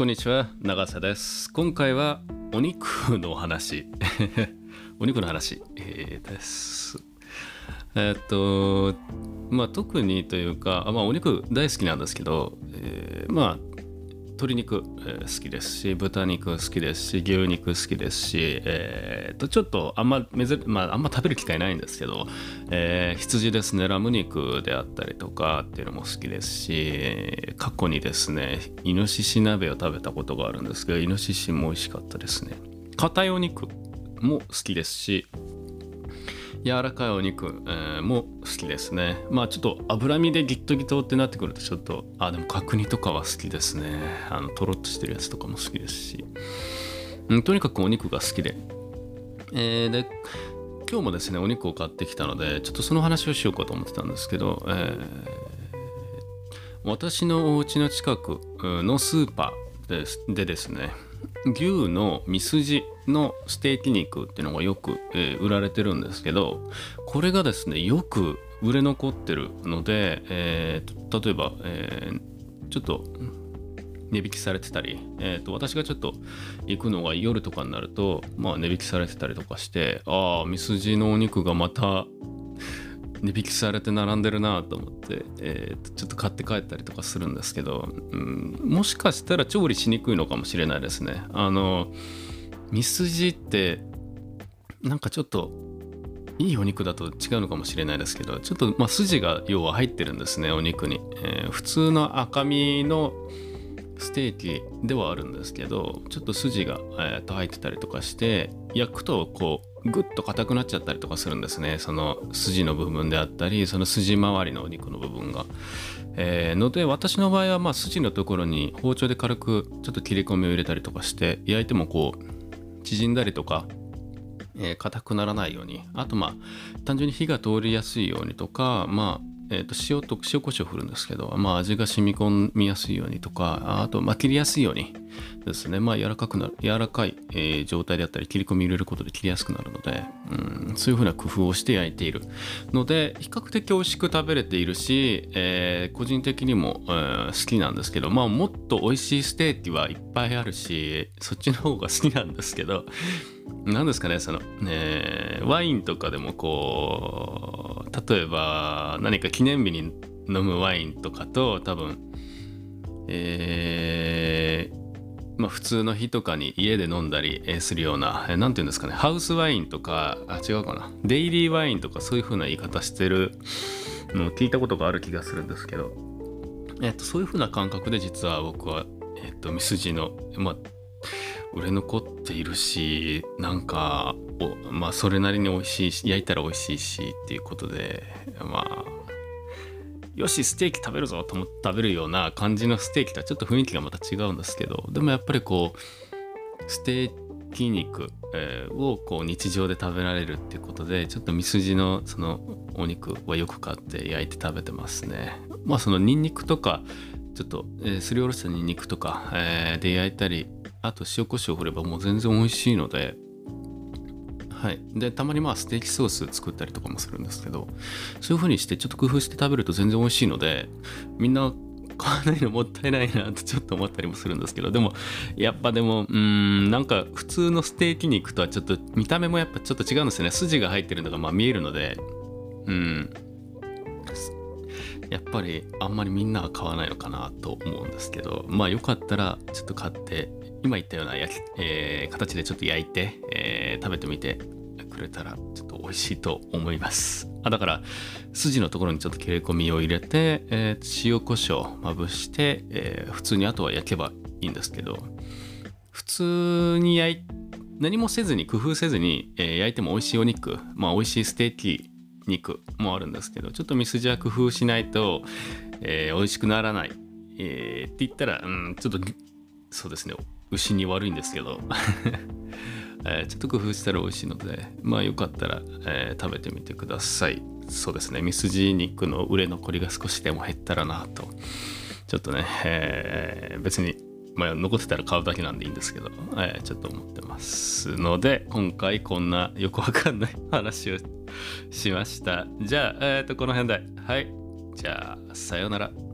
こんにちは長瀬です。今回はお肉の話。お肉の話、えー、です。えー、っとまあ特にというかまあお肉大好きなんですけど、えー、まあ鶏肉、えー、好きですし豚肉好きですし牛肉好きですし、えー、とちょっとあんま珍、まあ、あんま食べる機会ないんですけど、えー、羊ですねラム肉であったりとかっていうのも好きですし過去にですねイノシシ鍋を食べたことがあるんですけどイノシシも美味しかったですね。硬いお肉も好きですし柔らかいお肉、えー、も好きですね。まあちょっと脂身でギットギトってなってくるとちょっとあでも角煮とかは好きですね。あのとろっとしてるやつとかも好きですし、うん、とにかくお肉が好きで、えー、で今日もですねお肉を買ってきたのでちょっとその話をしようかと思ってたんですけど、えー、私のお家の近くのスーパーででですね牛のミスジのステーキ肉っていうのがよく、えー、売られてるんですけどこれがですねよく売れ残ってるので、えー、例えば、えー、ちょっと値引きされてたり、えーと、私がちょっと行くのが夜とかになると、まあ、値引きされてたりとかしてああミスジのお肉がまた値引きされて並んでるなと思って、えー、ちょっと買って帰ったりとかするんですけど、うん、もしかしたら調理しにくいのかもしれないですね。あのミスジってなんかちょっといいお肉だと違うのかもしれないですけどちょっとまあ筋が要は入ってるんですねお肉に、えー、普通の赤身のステーキではあるんですけどちょっと筋が、えー、と入ってたりとかして焼くとこうぐっと硬くなっちゃったりとかするんですね。その筋の部分であったりその筋周りのお肉の部分が、えー、ので私の場合はまあ筋のところに包丁で軽くちょっと切り込みを入れたりとかして焼いてもこう縮んだりとかえー、硬くならないように。あとまあ単純に火が通りやすいようにとかまあえー、と塩と塩コショウ振るんですけど、まあ、味が染み込みやすいようにとかあと、まあ、切りやすいようにですね、まあ、柔らかくなる柔らかい、えー、状態であったり切り込み入れることで切りやすくなるので、うん、そういうふうな工夫をして焼いているので比較的美味しく食べれているし、えー、個人的にも、えー、好きなんですけど、まあ、もっと美味しいステーキはいっぱいあるしそっちの方が好きなんですけど何ですかねその、えー、ワインとかでもこう例えば何か記念日に飲むワインとかと多分えーまあ、普通の日とかに家で飲んだりするような何て言うんですかねハウスワインとかあ違うかなデイリーワインとかそういう風な言い方してるのを聞いたことがある気がするんですけど、えっと、そういう風な感覚で実は僕は、えっと、ミスジの、まあ、売れ残っているしなんかまあそれなりに美味しいし焼いたら美味しいしっていうことでまあよしステーキ食べるぞと思って食べるような感じのステーキとはちょっと雰囲気がまた違うんですけどでもやっぱりこうステーキ肉、えー、をこう日常で食べられるっていうことでちょっとミスジのそのお肉はよく買って焼いて食べてますね。まあそのニンニクとかちょっと、えー、すりおろしたニンニクとか、えー、で焼いたりあと塩コショウ振ればもう全然美味しいのではい、でたまにまあステーキソース作ったりとかもするんですけどそういう風にしてちょっと工夫して食べると全然美味しいのでみんな買わないのもったいないなってちょっと思ったりもするんですけどでもやっぱでもうんなんか普通のステーキ肉とはちょっと見た目もやっぱちょっと違うんですよね。筋が入ってるのがまあ見えるのでうん。やっぱりあんまりみんなは買わないのかなと思うんですけどまあよかったらちょっと買って今言ったような焼き、えー、形でちょっと焼いて、えー、食べてみてくれたらちょっと美味しいと思います。あだから筋のところにちょっと切れ込みを入れて、えー、塩コショウまぶして、えー、普通にあとは焼けばいいんですけど普通に焼い何もせずに工夫せずに、えー、焼いても美味しいお肉まあ美味しいステーキ肉もあるんですけどちょっとミスジは工夫しないと、えー、美味しくならない、えー、って言ったら、うん、ちょっとそうですね牛に悪いんですけど。えー、ちょっと工夫したら美味しいのでまあよかったら、えー、食べてみてください。そうですねミスジ肉の売れ残りが少しでも減ったらなと。ちょっとね、えー、別にまあ、残ってたら買うだけなんでいいんですけど、えー、ちょっと思ってますので今回こんなよくわかんない話をしました。じゃあ、えー、とこの辺で。はい。じゃあさようなら。